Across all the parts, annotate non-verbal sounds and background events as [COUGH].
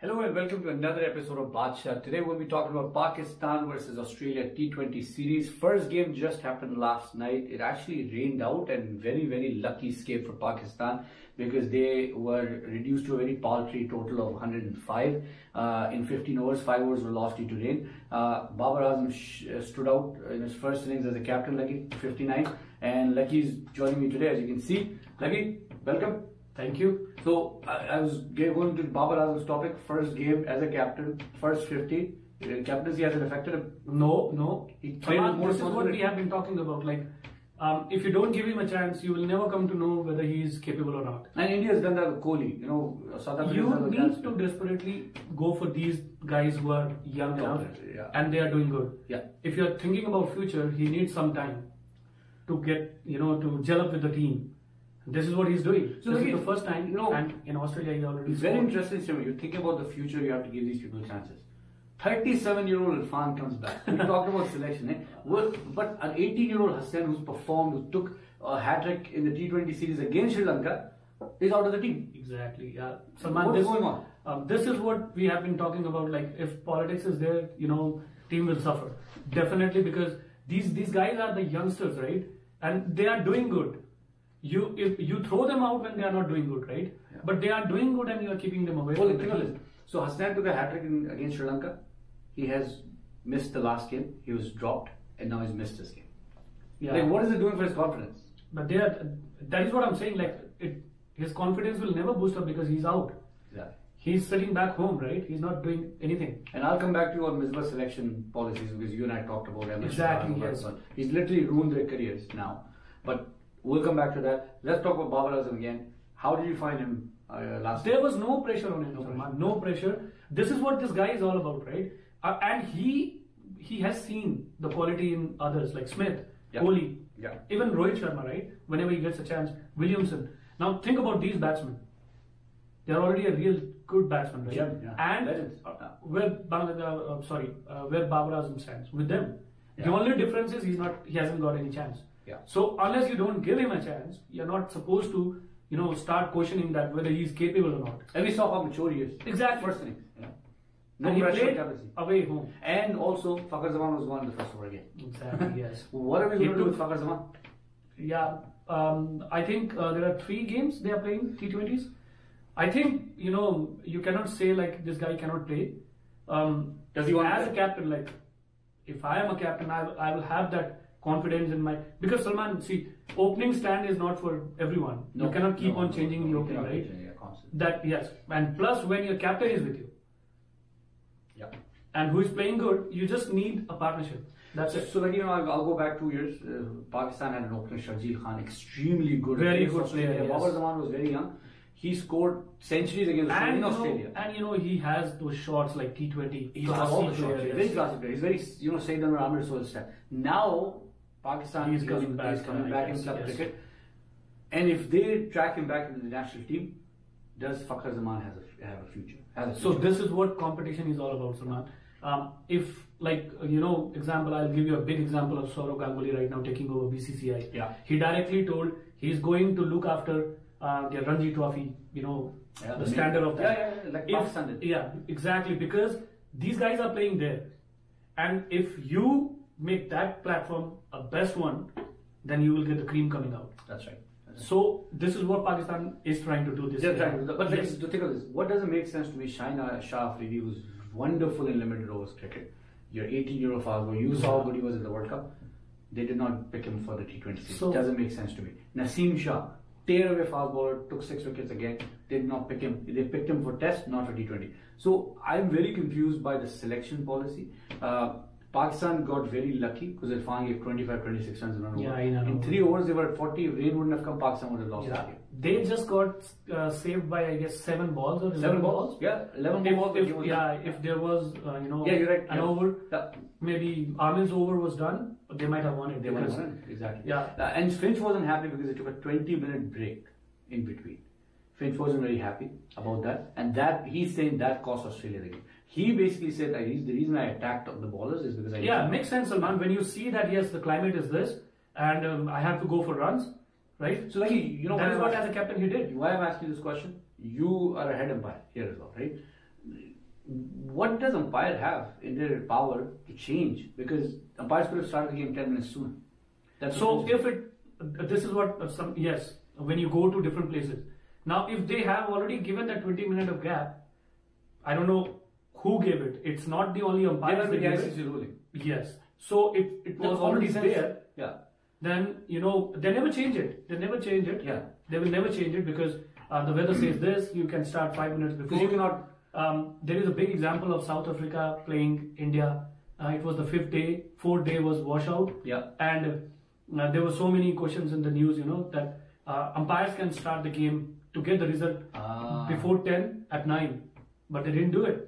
Hello and welcome to another episode of Badshah. Today we'll be talking about Pakistan versus Australia T20 series. First game just happened last night. It actually rained out and very, very lucky escape for Pakistan because they were reduced to a very paltry total of 105 uh, in 15 overs. Five overs were lost due to rain. Uh, Babar Azam uh, stood out in his first innings as a captain, Lucky, 59. And Lucky is joining me today, as you can see. Lucky, welcome. Thank you. So I, I was going to Babar Azam's topic. First game as a captain, first 50. Uh, captaincy hasn't affected him. No, no. He more this is what we have been talking about. Like, um, if you don't give him a chance, you will never come to know whether he is capable or not. And India has done that with Kohli. You know, South Africa. You need to desperately go for these guys who are young enough Yeah. and they are doing good. Yeah. If you are thinking about future, he needs some time to get, you know, to gel up with the team. This is what he's doing. So this is the first time, know, and in Australia he already It's very interesting, Simon. You think about the future, you have to give these people chances. 37 year old Irfan comes back. We [LAUGHS] talked about selection, eh? Well, but an 18 year old Hasnain who's performed, who took a hat trick in the T20 series against Sri Lanka, is out of the team. Exactly. Yeah. Salman, What's this, going on? Um, this is what we have been talking about. Like, if politics is there, you know, team will suffer definitely because these these guys are the youngsters, right? And they are doing good. You if you throw them out when they are not doing good, right? But they are doing good, and you are keeping them away. Well, from think the of this. So Hasnain took a hat trick in- against Sri Lanka. He has missed the last game. He was dropped, and now he's missed this game. Yeah. Like, what is it doing for his confidence? But they are. That is what I'm saying. Like, it, his confidence will never boost up because he's out. Exactly. He's sitting back home, right? He's not doing anything. And I'll come back to you on Misbah selection policies because you and I talked about MS Exactly, yes. He's literally ruined their careers now. But we'll come back to that. Let's talk about Babar Azam again. How did you find him uh, last There was no pressure on him, No pressure. No pressure. This is what this guy is all about, right? Uh, and he he has seen the quality in others like Smith, Yeah. Kohli, Yeah. even Rohit Sharma, right? Whenever he gets a chance, Williamson. Now think about these batsmen. They are already a real good batsman, right? Yeah, yeah. And Legends. uh, where Bangladesh, uh, sorry, uh, where Babar Azam stands with them. The only difference is he's not, he hasn't got any chance. Yeah. So unless you don't give him a chance, you're not supposed to, you know, start questioning that whether he's capable or not. And we saw how mature he is. Exactly. First. You know. No and pressure away home. And also, Fakhar Zaman was gone in the first over again. Exactly. [LAUGHS] Yes. What are we going to do with Fakhar Zaman? Yeah. Um, I think uh, there are three games they are playing T20s. I think you know you cannot say like this guy cannot play. Um, Does he want to as a captain? Like if I am a captain, I, I will have that confidence in my because Salman, see, opening stand is not for everyone. No, you cannot keep no, on changing no, the opening, right? yeah. That yes, and plus when your captain is with you Yeah. and who is playing good, you just need a partnership. That's it. So, like, you know, I'll, I'll go back two years. Uh, Pakistan had an opener, Sharjeel Khan, extremely good. Very good player, yes. Babar Zaman was very young. He scored centuries against Australia And you, know, Australia. and you know he has those shots like T20. He's got all the shots. He's very classy player. He's very, you know, Saeed Anwar style. Now, Pakistan He's is coming back, He's coming back yes, in club yes. cricket. And if they track him back into the national team, does Fakhar Zaman has a, have a future? Has a So this is what competition is all about, Salman. Um, if like you know, example, I'll give you a big example of Sourav Ganguly right now taking over BCCI. Yeah. He directly told he's going to look after uh, the Ranji Trophy. You know, Yeah, the the standard of that. Yeah, yeah, like If- Pakistan. Yeah, exactly. Because these guys are playing there, and if you make that platform a best one, then you will get the cream coming out. That's right. That's right. So this is what Pakistan is trying to do this They're trying to. But Yes. think of this, what doesn't make sense to me, Shaheen Shah Afridi, who's wonderful in limited overs cricket. Your 18 year old fast bowler, you saw how good he was in the World Cup. They did not pick him for the T20 series. So- doesn't make sense to me. Naseem Shah, tear away fast bowler, took six wickets again. Did not pick him. They picked him for Test, not for T20. So I'm very confused by the selection policy. Uh, Pakistan got very lucky because Irfan gave 25, 26 runs in one Yeah, over. in an in over. three overs, they were at 40. If rain wouldn't have come, Pakistan would have lost Yeah, game. they just got uh, saved by I guess seven balls or 11 Seven balls? Yeah, 11 If, balls. if- yeah, done. if there was uh, you know Yeah, you're right. an yeah. over, Yeah, maybe Amin's over was done, they might have won it. they won it. Exactly. Yeah. Uh, and Finch wasn't happy because they took a 20 minute break in between. Finch wasn't very happy about that. And that he's saying that cost Australia the game. He basically said that he's, the reason I attacked the bowlers is because I Yeah, makes sense, Salman. When you see that yes, the climate is this, and um, I have to go for runs, right? So like you know that is what as a captain he did. why I'm asking this question. You are a head umpire here as well, right? what does umpire have in their power to change? Because umpires could have started the game 10 minutes sooner. That's So if it, this is what uh, some yes, when you go to different places. Now, if they have already given that 20 minute of gap, I don't know who gave it. It's not the only they umpires have the that gave it. Ruling. Yes. So if it was already there, Yeah. then you know they never change it. They never change it. Yeah. They will never change it because uh, the weather says this. You can start five minutes before. You cannot. Um, there is a big example of South Africa playing India. Uh, it was the fifth day. Fourth day was washout. Yeah. And uh, there were so many questions in the news, you know, that uh, umpires can start the game to get the result Ah. before 10 at 9. But they didn't do it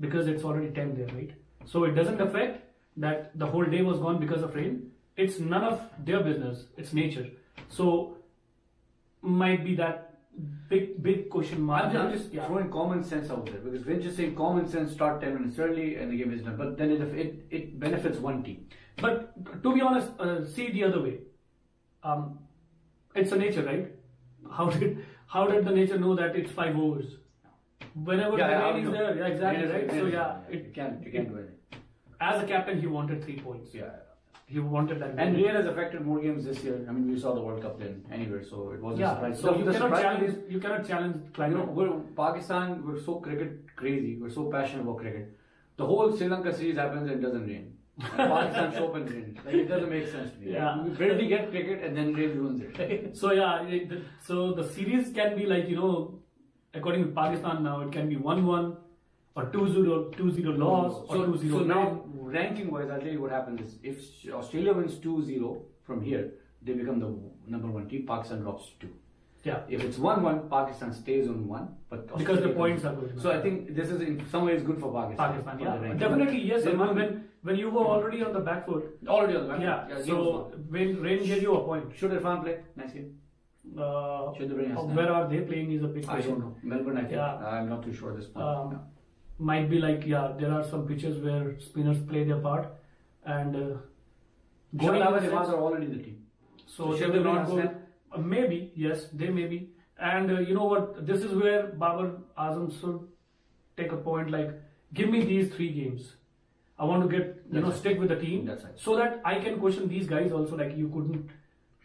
because it's already 10 there, right? So it doesn't affect that the whole day was gone because of rain. It's none of their business. It's nature. So might be that big, big question mark. I'm, I'm just Yeah. throwing common sense out there because is saying common sense start 10 minutes early and the game is done. But then it, it, it benefits one team. But to be honest, uh, see the other way. Um, it's a nature, right? How did how did the nature know that it's five overs? Whenever Yeah, the rain is there, yeah, exactly, is- right? So yeah, you it, can't, you can't do anything. as a captain, he wanted three points. Yeah. He wanted that. And rain has affected more games this year. I mean, we saw the World Cup then anywhere, so it wasn't yeah, surprising. so The- you the cannot challenge. is- You cannot challenge You know, we're Pakistan, we're so cricket crazy, we're so passionate about cricket. The whole Sri Lanka series happens and it doesn't rain. And [LAUGHS] Pakistan show up and rain. Like, it doesn't make sense to me. Yeah. We barely get cricket and then rain ruins it. [LAUGHS] So yeah, it, so the series can be like you know, according to Pakistan now, it can be one-one or 2-0, 2-0 loss or so, 2-0 so now, ranking wise, I'll tell you what happens is if Australia wins 2 0 from here, they become the number one team. Pakistan drops 2. yeah. If it's 1 1, Pakistan stays on 1. But Because the points are good. So I think this is in some ways good for Pakistan. Pakistan, for yeah, definitely yes. Salman, when when you were already on the back foot, Already on the back. yeah. game was so when rain gave you a point, Should Irfan play? Nice game. Uh, Should they bring us where are they playing is a big I question. don't know. Melbourne, I think. Yeah. I'm not too sure at this point. Um, No. Might be like yeah, there are some pitches where spinners play their part, and uh, going Shahid in the Nawaz are already in the team. So So they will not go. Uh, maybe yes, they may be. And uh, you know what? This is where Babar Azam should take a point. Like, give me these three games. I want to get you That's know right. stick with the team That's right. so that I can question these guys also. Like you couldn't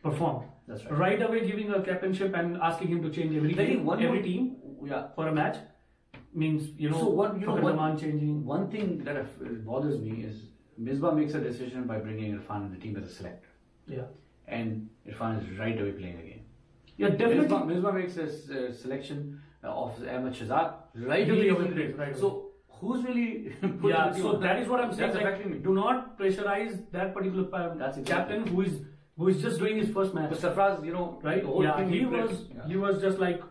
perform That's right. away, giving a captainship and asking him to change every think one every more- team Yeah. for a match means you know So what- you know what- changing. One thing that uh, bothers me is Misbah makes a decision by bringing Irfan in the team as a selector. Yeah, And Irfan is right away playing the game. yeah, definitely. Misbah, Misbah makes a uh, selection of Ahmed Shahzad right away. right away. So who's really [LAUGHS] putting yeah, the team so that is what I'm saying. That's like, affecting me. Do not pressurize that particular pa- That's exactly. captain who is who is just doing his first match, But Sarfraz, you know, right? the Yeah, he was yeah. he was just like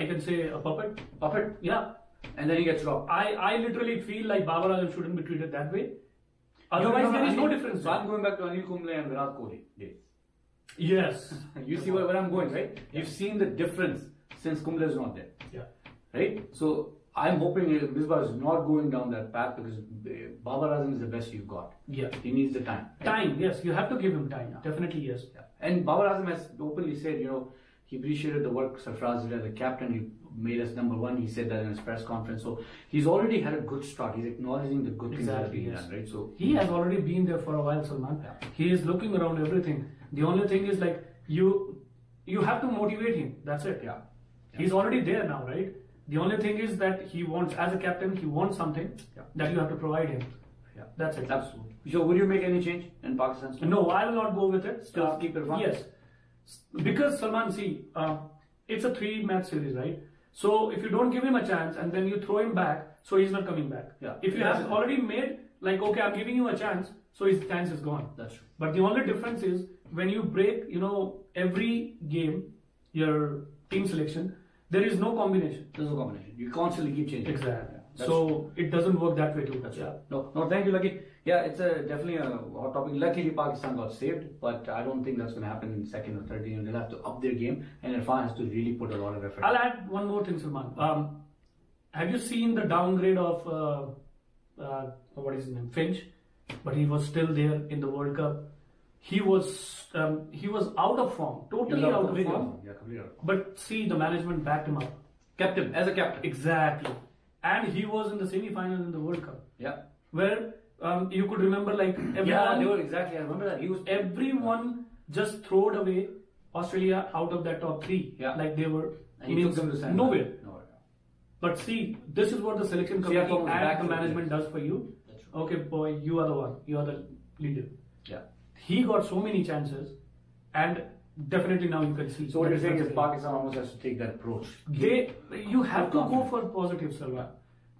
I can say a puppet. puppet, Yeah, and then he gets dropped. I I literally feel like Babar Azam shouldn't be treated that way. Otherwise, there is no difference. So I'm going back to Anil Kumble and Virat Kohli days. Yes. [LAUGHS] You see where, where I'm going, right? You've seen the difference since Kumble is not there. Yeah. right? So I'm hoping Misbah is not going down that path because eh, Babar Azam is the best you've got. Yeah. He needs the time. right? Time. Yes, you have to give him time. Definitely yes. Yeah. And Babar Azam has openly said, you know, he appreciated the work Sarfraz did as a captain. He made us number one. He said that in his press conference. So he's already had a good start. He's acknowledging the good things that have Exactly, been done, right? So He has already been there for a while, Salman. Yeah. He is looking around everything. The only thing is like you you have to motivate him. That's it. yeah. He's already there now, right? The only thing is that he wants, as a captain, he wants something Yeah. that you have to provide him. Yeah. That's it. Absolutely. So would you make any change in Pakistan? No, I will not go with it. Still keep it one? Yes, because Salman, see, uh, it's a three-match series, right? So if you don't give him a chance and then you throw him back, so he's not coming back. Yeah. If you have already made like, okay, I'm giving you a chance, so his chance is gone. That's true. But the only difference is when you break, you know, every game, your team selection, there is no combination. There's no combination. You constantly keep changing. Exactly. Yeah, So it doesn't work that way too. That's yeah. No, no, thank you, Lucky. Yeah, it's a definitely a hot topic. Luckily, Pakistan got saved, but I don't think that's going to happen in second or third game. They'll have to up their game, and Irfan has to really put a lot of effort. I'll add one more thing, Salman. Um, have you seen the downgrade of uh, uh, what is his name, Finch? But he was still there in the World Cup. He was um, he was out of form, totally out of form. out. Yeah, completely out. But see, the management backed him up. Kept him as a captain. Exactly. and he was in the semi-final in the World Cup, Yeah. where um, you could remember like everyone, Yeah, they were exactly. I remember that he was. everyone just throwed away Australia out of that top three, Yeah. like they were And he took them to nowhere. Nowhere. But see, this is what the selection committee thought it was back and the management does for you. That's right. Okay, boy, you are the one. You are the leader. Yeah. He got so many chances, and definitely now you can see. So what you're saying is Pakistan almost has to take that approach. they you have to go for positive Salwa.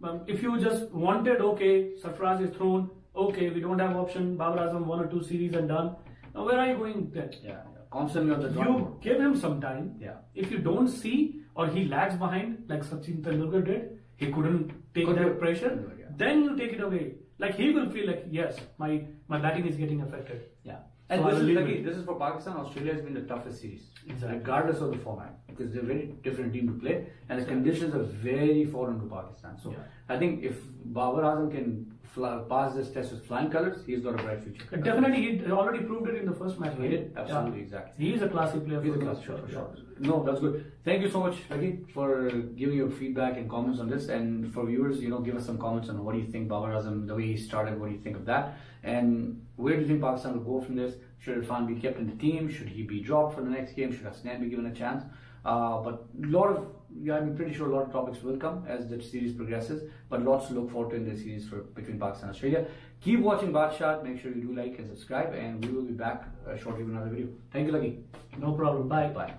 Um, if you just wanted okay, Sarfraz is thrown, okay, we don't have option, Babar Azam one or two series and done. Now where are you going then? Yeah. yeah. Constantly on the drawing You board. give him some time. Yeah. If you don't see or he lags behind like Sachin Tendulkar did, he couldn't take Couldn't that pressure. It, yeah. Then you take it away. Like he will feel like yes, my my batting is getting affected. Yeah. And So this is, again, this is for Pakistan. Australia has been the toughest series, Exactly. regardless of the format, because they're a very different team to play, and the conditions are very foreign to Pakistan. So Yeah. I think if Babar Azam can fly, pass this test with flying colors, he's got a bright future. Definitely, he already proved it in the first match. He did, absolutely, Yeah. exactly. He is a classy player. He's a for class, us, sure. No, that's good. Thank you so much, Becky, for giving your feedback and comments on this. And for viewers, you know, give us some comments on what do you think Babar Azam, the way he started, what do you think of that? And where do you think Pakistan will go from this? Should Irfan be kept in the team? Should he be dropped for the next game? Should Hasnain be given a chance? Uh, but a lot of, yeah, I'm pretty sure a lot of topics will come as the series progresses. But lots to look forward to in the series for between Pakistan and Australia. Keep watching Badshah. Make sure you do like and subscribe. And we will be back uh, shortly with another video. Thank you, Lucky. No problem. Bye. Bye.